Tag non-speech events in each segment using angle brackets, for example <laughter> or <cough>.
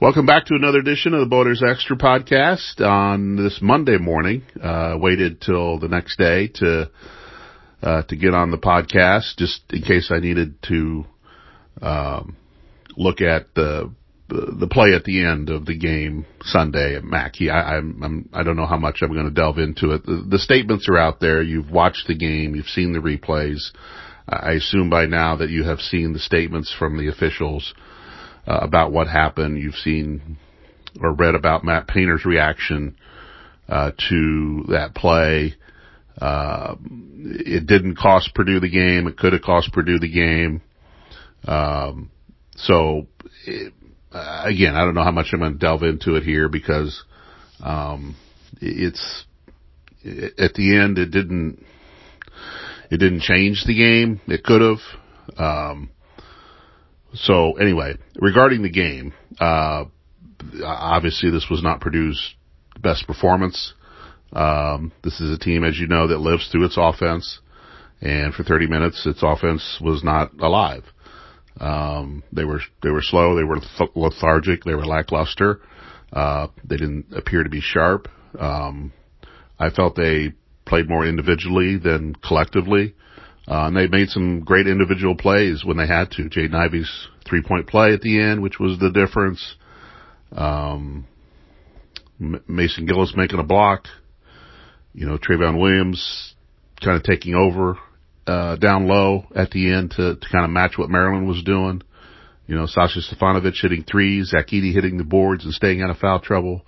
Welcome back to another edition of the Boaters Extra podcast on this Monday morning. Uh, waited till the next day to, uh, to get on the podcast just in case I needed to, um, look at the, the play at the end of the game Sunday at Mackey. I, I'm, I'm, I don't know how much I'm going to delve into it. The, the statements are out there. You've watched the game. You've seen the replays. I assume by now that you have seen the statements from the officials uh, about what happened. You've seen or read about Matt Painter's reaction uh, to that play. Uh, it didn't cost Purdue the game. It could have cost Purdue the game. Um, so it, again, I don't know how much I'm going to delve into it here because um, it's at the end it didn't it didn't change the game. It could have. Um, so anyway, regarding the game, uh, obviously this was not Purdue's best performance. Um, this is a team, as you know, that lives through its offense, and for 30 minutes, its offense was not alive. Um, they were they were slow, they were lethargic, they were lackluster. Uh, they didn't appear to be sharp. Um, I felt they played more individually than collectively. Uh, and they made some great individual plays when they had to. Jaden Ivey's three point play at the end, which was the difference. Um, Mason Gillis making a block. You know, Trevion Williams kind of taking over, uh, down low at the end to, to kind of match what Maryland was doing. You know, Sasha Stefanovic hitting threes, Zach Edey hitting the boards and staying out of foul trouble.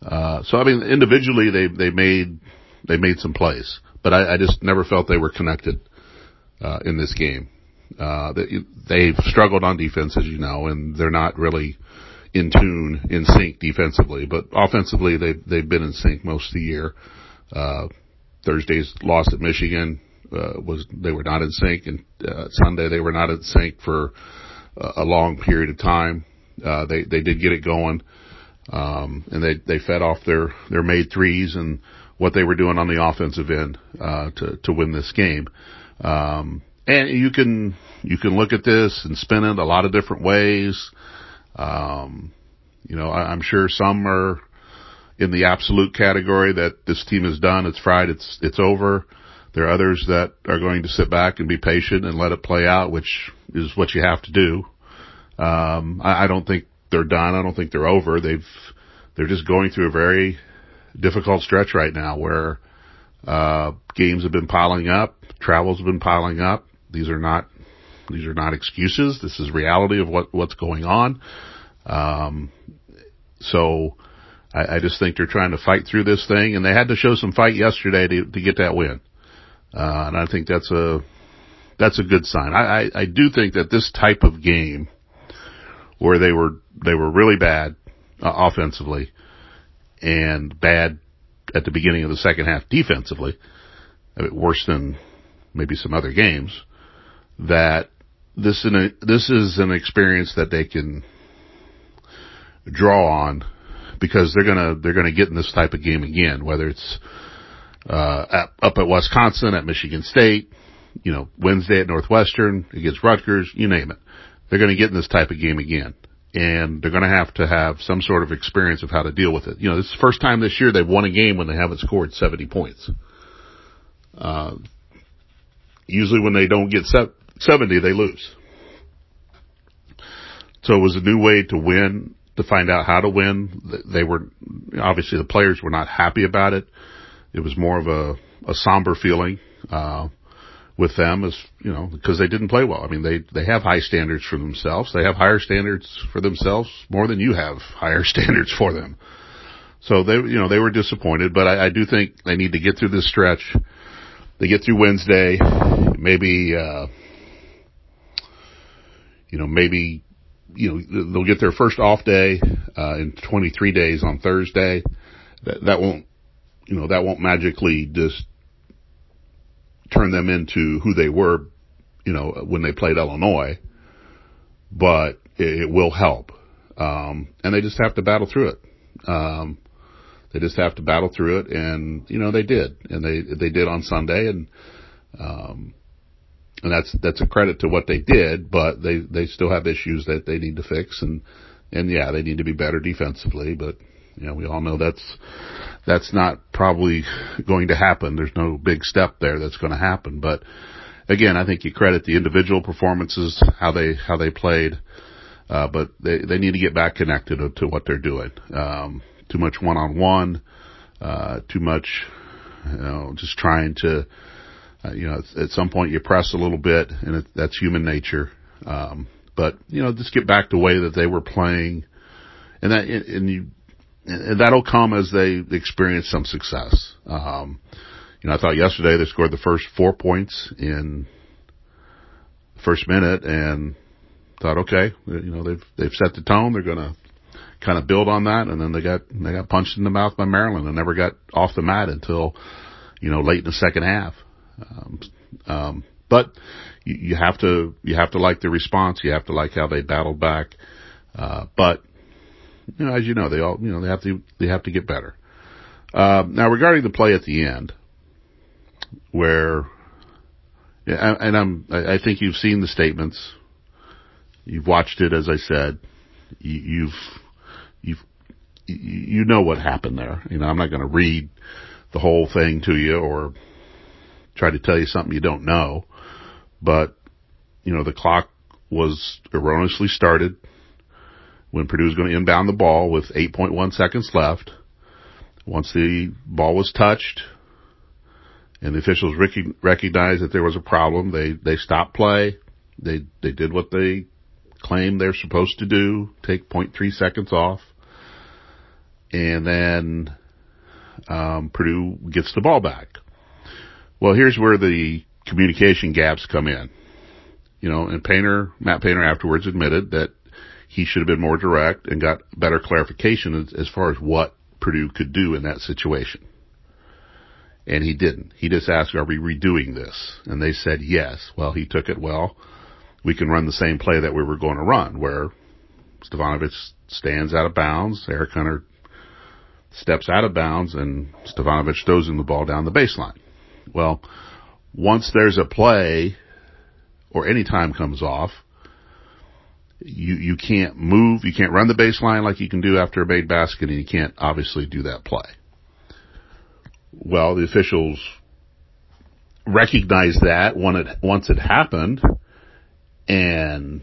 Uh, so I mean, individually they, they made, they made some plays, but I, I just never felt they were connected uh, in this game. Uh, they've struggled on defense, as you know, and they're not really in tune, in sync defensively. But offensively, they've they've been in sync most of the year. Uh, Thursday's loss at Michigan uh, was they were not in sync, and uh, Sunday they were not in sync for a long period of time. Uh, they they did get it going, um, and they they fed off their their made threes and what they were doing on the offensive end uh, to to win this game. Um, and you can, you can look at this and spin it a lot of different ways. Um, you know, I, I'm sure some are in the absolute category that this team is done. It's fried. It's, it's over. There are others that are going to sit back and be patient and let it play out, which is what you have to do. Um, I, I don't think they're done. I don't think they're over. They've, they're just going through a very difficult stretch right now where, uh, games have been piling up. Travel's been piling up. These are not these are not excuses. This is reality of what what's going on. Um, so I, I just think they're trying to fight through this thing, and they had to show some fight yesterday to to get that win. Uh, and I think that's a that's a good sign. I, I, I do think that this type of game where they were they were really bad uh, offensively and bad at the beginning of the second half defensively, worse than maybe some other games, that this in a, this is an experience that they can draw on because they're gonna they're gonna get in this type of game again, whether it's uh, at, up at Wisconsin, at Michigan State, you know, Wednesday at Northwestern against Rutgers, you name it. They're going to get in this type of game again. And they're going to have to have some sort of experience of how to deal with it. You know, this is the first time this year they've won a game when they haven't scored 70 points. Uh, usually when they don't get 70, they lose. So it was a new way to win, to find out how to win. They were, obviously the players were not happy about it. It was more of a, a somber feeling, uh, with them as, you know, because they didn't play well. I mean, they, they have high standards for themselves. They have higher standards for themselves more than you have <laughs> higher standards for them. So they, you know, they were disappointed, but I, I do think they need to get through this stretch. They get through Wednesday, maybe, uh, you know, maybe, you know, they'll get their first off day, uh, in 23 days on Thursday. That, that won't, you know, that won't magically just turn them into who they were, you know, when they played Illinois, but it, it will help. Um, and they just have to battle through it. Um, they just have to battle through it, and you know they did, and they they did on Sunday, and um, and that's that's a credit to what they did, but they they still have issues that they need to fix, and and yeah, they need to be better defensively, but you know, we all know that's that's not probably going to happen. There's no big step there that's going to happen, but again, I think you credit the individual performances, how they how they played, uh, but they they need to get back connected to what they're doing. Um, too much one on one, too much, you know, just trying to, uh, you know, at some point you press a little bit, and it, that's human nature. Um, but you know, just get back to the way that they were playing, and that and you and that'll come as they experience some success. Um, you know, I thought yesterday they scored the first four points in the first minute and thought, okay, you know, they've, they've set the tone. They're going to kind of build on that. And then they got, they got punched in the mouth by Maryland and never got off the mat until, you know, late in the second half. Um, um, but you, you have to, you have to like the response. You have to like how they battled back. Uh, but, you know, as you know, they all, you know, they have to, they have to get better. Uh, now regarding the play at the end, where, and I'm, I think you've seen the statements. You've watched it, as I said. You've, you've, you know what happened there. You know, I'm not going to read the whole thing to you or try to tell you something you don't know, but, you know, the clock was erroneously started when Purdue was going to inbound the ball with 8.1 seconds left. Once the ball was touched, and the officials rec- recognized that there was a problem. They they stopped play. They they did what they claimed they're supposed to do. Take 0.3 seconds off, and then um, Purdue gets the ball back. Well, here's where the communication gaps come in. You know, and Painter, Matt Painter afterwards admitted that he should have been more direct and got better clarification as, as far as what Purdue could do in that situation. And he didn't. He just asked, are we redoing this? And they said yes. Well, he took it, well, we can run the same play that we were going to run, where Stefanovic stands out of bounds, Eric Hunter steps out of bounds, and Stefanovic throws him the ball down the baseline. Well, once there's a play, or any time comes off, you, you can't move, you can't run the baseline like you can do after a made basket, and you can't obviously do that play. Well, the officials recognized that when it, once it happened and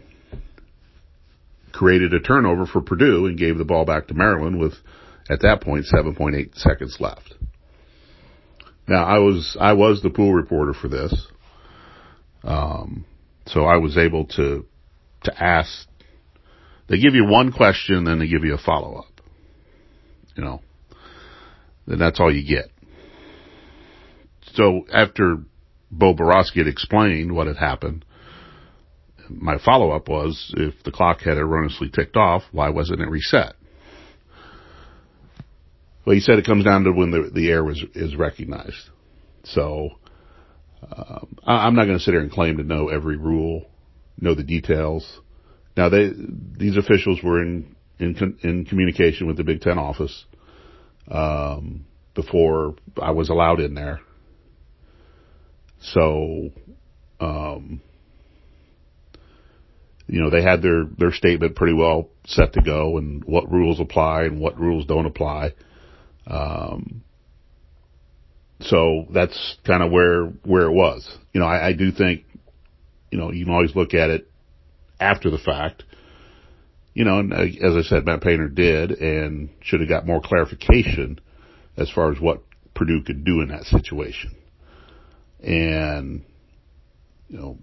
created a turnover for Purdue and gave the ball back to Maryland with, at that point, 7.8 seconds left. Now, I was, I was the pool reporter for this. Um, so I was able to, to ask, they give you one question, then they give you a follow up. You know, then that's all you get. So after Bo Boroski had explained what had happened, my follow up was if the clock had erroneously ticked off, why wasn't it reset? Well, he said it comes down to when the, the error was, is recognized. So, um, I, am not going to sit here and claim to know every rule, know the details. Now they, these officials were in, in, in communication with the Big Ten office, um, before I was allowed in there. So, um, you know, they had their, their statement pretty well set to go and what rules apply and what rules don't apply. Um, so that's kind of where, where it was. You know, I, I do think, you know, you can always look at it after the fact. You know, and uh, as I said, Matt Painter did and should have got more clarification as far as what Purdue could do in that situation. And, you know,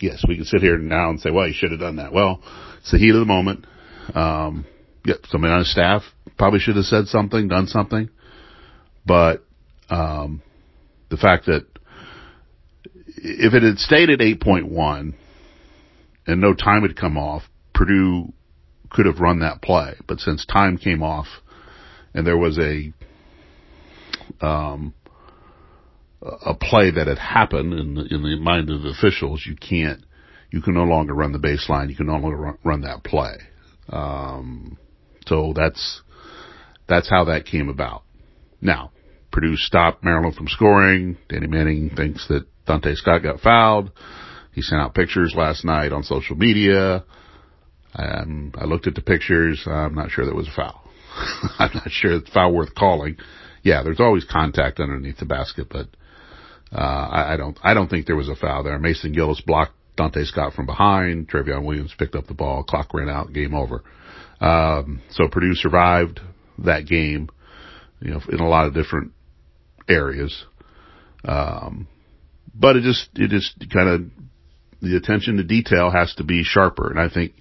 yes, we can sit here now and say, well, you should have done that. Well, it's the heat of the moment. Um, yeah, somebody on his staff probably should have said something, done something. But, um, the fact that if it had stayed at 8.1 and no time had come off, Purdue could have run that play. But since time came off and there was a, um, a play that had happened in the, in the mind of the officials, you can't, you can no longer run the baseline. You can no longer run, run that play. Um, so that's, that's how that came about. Now, Purdue stopped Maryland from scoring. Danny Manning thinks that Donta Scott got fouled. He sent out pictures last night on social media. Um, I looked at the pictures. I'm not sure that was a foul. <laughs> I'm not sure it's foul worth calling. Yeah, there's always contact underneath the basket, but uh, I, I don't. I don't think there was a foul there. Mason Gillis blocked Donta Scott from behind. Trevion Williams picked up the ball. Clock ran out. Game over. Um, so Purdue survived that game, you know, in a lot of different areas. Um, but it just, it just kind of, the attention to detail has to be sharper. And I think,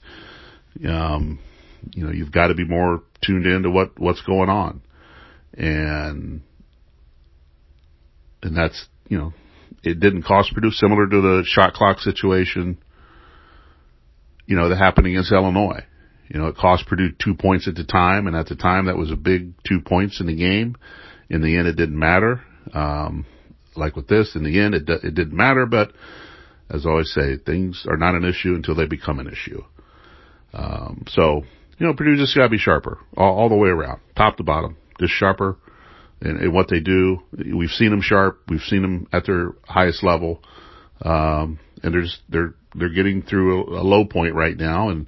um, you know, you've got to be more tuned into what, what's going on. And, and that's, you know, it didn't cost Purdue similar to the shot clock situation, you know, that happened against Illinois. You know, it cost Purdue two points at the time, and at the time that was a big two points in the game. In the end, it didn't matter. Um, like with this, in the end, it, it didn't matter, but as I always say, things are not an issue until they become an issue. Um, so, you know, Purdue just gotta be sharper all, all, the way around, top to bottom, just sharper in, in, what they do. We've seen them sharp. We've seen them at their highest level. Um, and they're they're, they're getting through a, a low point right now. And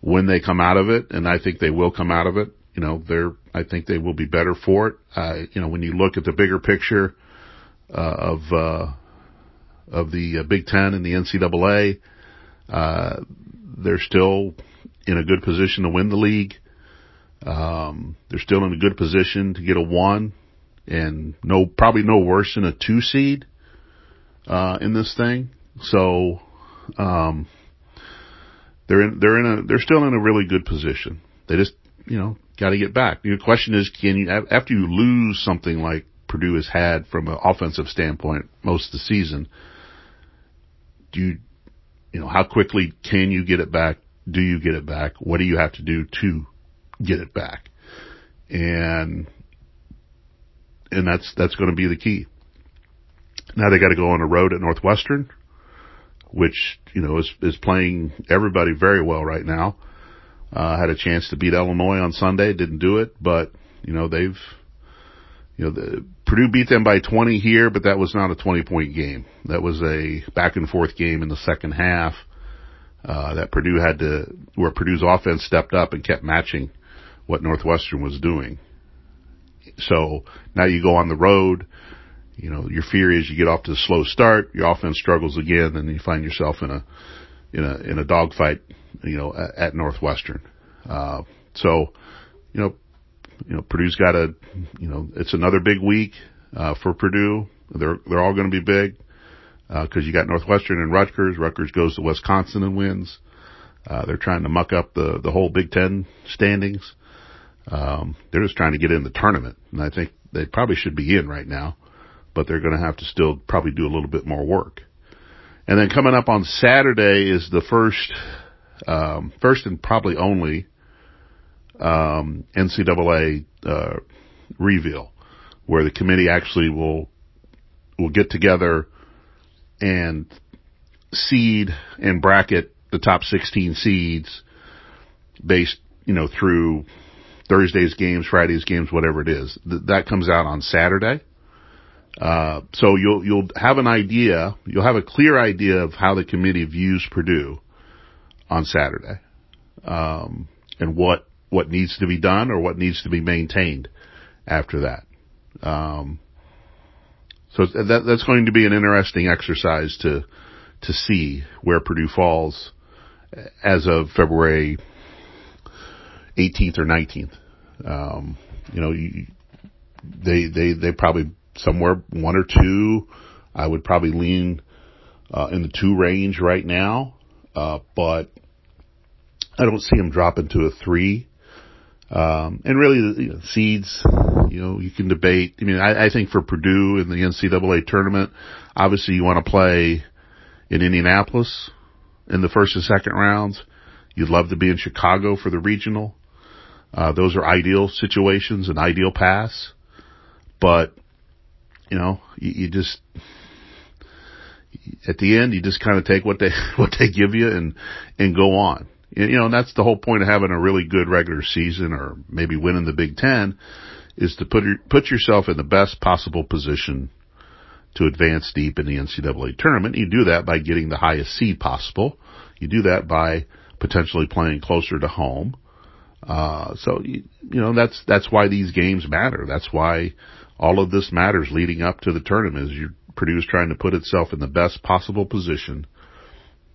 when they come out of it, and I think they will come out of it, you know, they're, I think they will be better for it. Uh, you know, when you look at the bigger picture, uh, of, uh, of the uh, Big Ten and the NCAA, uh, they're still in a good position to win the league. Um, they're still in a good position to get a one and no, probably no worse than a two seed, uh, in this thing. So, um, they're in, they're in a, they're still in a really good position. They just, you know, got to get back. The question is, can you, after you lose something like Purdue has had from an offensive standpoint most of the season, do you, you know, how quickly can you get it back? Do you get it back? What do you have to do to get it back? And, and that's, that's going to be the key. Now they got to go on a road at Northwestern, which, you know, is, is playing everybody very well right now. Uh, had a chance to beat Illinois on Sunday, didn't do it, but, you know, they've, you know, the, Purdue beat them by 20 here, but that was not a 20 point game. That was a back and forth game in the second half. Uh, that Purdue had to, where Purdue's offense stepped up and kept matching what Northwestern was doing. So now you go on the road, you know, your fear is you get off to a slow start, your offense struggles again, and you find yourself in a, in a, in a dogfight, you know, at, at Northwestern. Uh, so, you know, you know, Purdue's got a, you know, it's another big week, uh, for Purdue. They're, they're all going to be big, uh, cause you got Northwestern and Rutgers. Rutgers goes to Wisconsin and wins. Uh, they're trying to muck up the, the whole Big Ten standings. Um, they're just trying to get in the tournament and I think they probably should be in right now, but they're going to have to still probably do a little bit more work. And then coming up on Saturday is the first, um, first and probably only um, NCAA uh, reveal, where the committee actually will will get together and seed and bracket the top 16 seeds based, you know, through Thursday's games, Friday's games, whatever it is. Th- that comes out on Saturday. Uh, so you'll, you'll have an idea, you'll have a clear idea of how the committee views Purdue on Saturday. Um, and what what needs to be done or what needs to be maintained after that. Um, so that, that's going to be an interesting exercise to to see where Purdue falls as of February 18th or 19th. Um, you know, you, they they they probably somewhere one or two. I would probably lean uh, in the two range right now, uh, but I don't see them dropping to a three. Um, and really, you know, seeds, you know, you can debate. I mean, I, I think for Purdue in the NCAA tournament, obviously you want to play in Indianapolis in the first and second rounds. You'd love to be in Chicago for the regional. Uh, those are ideal situations, and ideal paths. But, you know, you, you just, at the end, you just kind of take what they, <laughs> what they give you and, and go on. You know, and that's the whole point of having a really good regular season or maybe winning the Big Ten is to put, put yourself in the best possible position to advance deep in the NCAA tournament. You do that by getting the highest seed possible. You do that by potentially playing closer to home. Uh, so you, you know that's that's why these games matter. That's why all of this matters leading up to the tournament. Is trying to put itself in the best possible position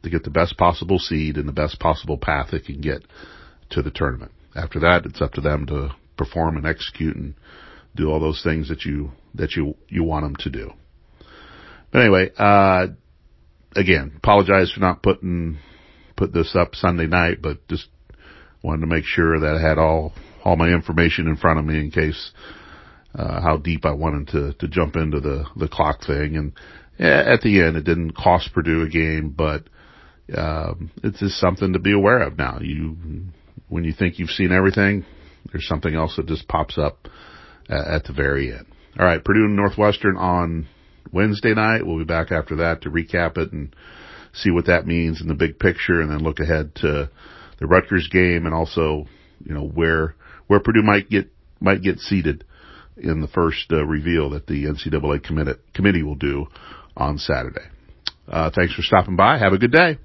to get the best possible seed and the best possible path it can get to the tournament. After that, it's up to them to perform and execute and do all those things that you that you you want them to do. But anyway, uh, again, apologize for not putting put this up Sunday night, but just wanted to make sure that I had all all my information in front of me in case uh, how deep I wanted to to jump into the the clock thing. And at the end, it didn't cost Purdue a game, but um, it's just something to be aware of now. You when you think you've seen everything, there's something else that just pops up at, at the very end. All right, Purdue and Northwestern on Wednesday night. We'll be back after that to recap it and see what that means in the big picture, and then look ahead to the Rutgers game and also, you know, where where Purdue might get might get seated in the first uh, reveal that the NCAA committee will do on Saturday. Uh, thanks for stopping by. Have a good day.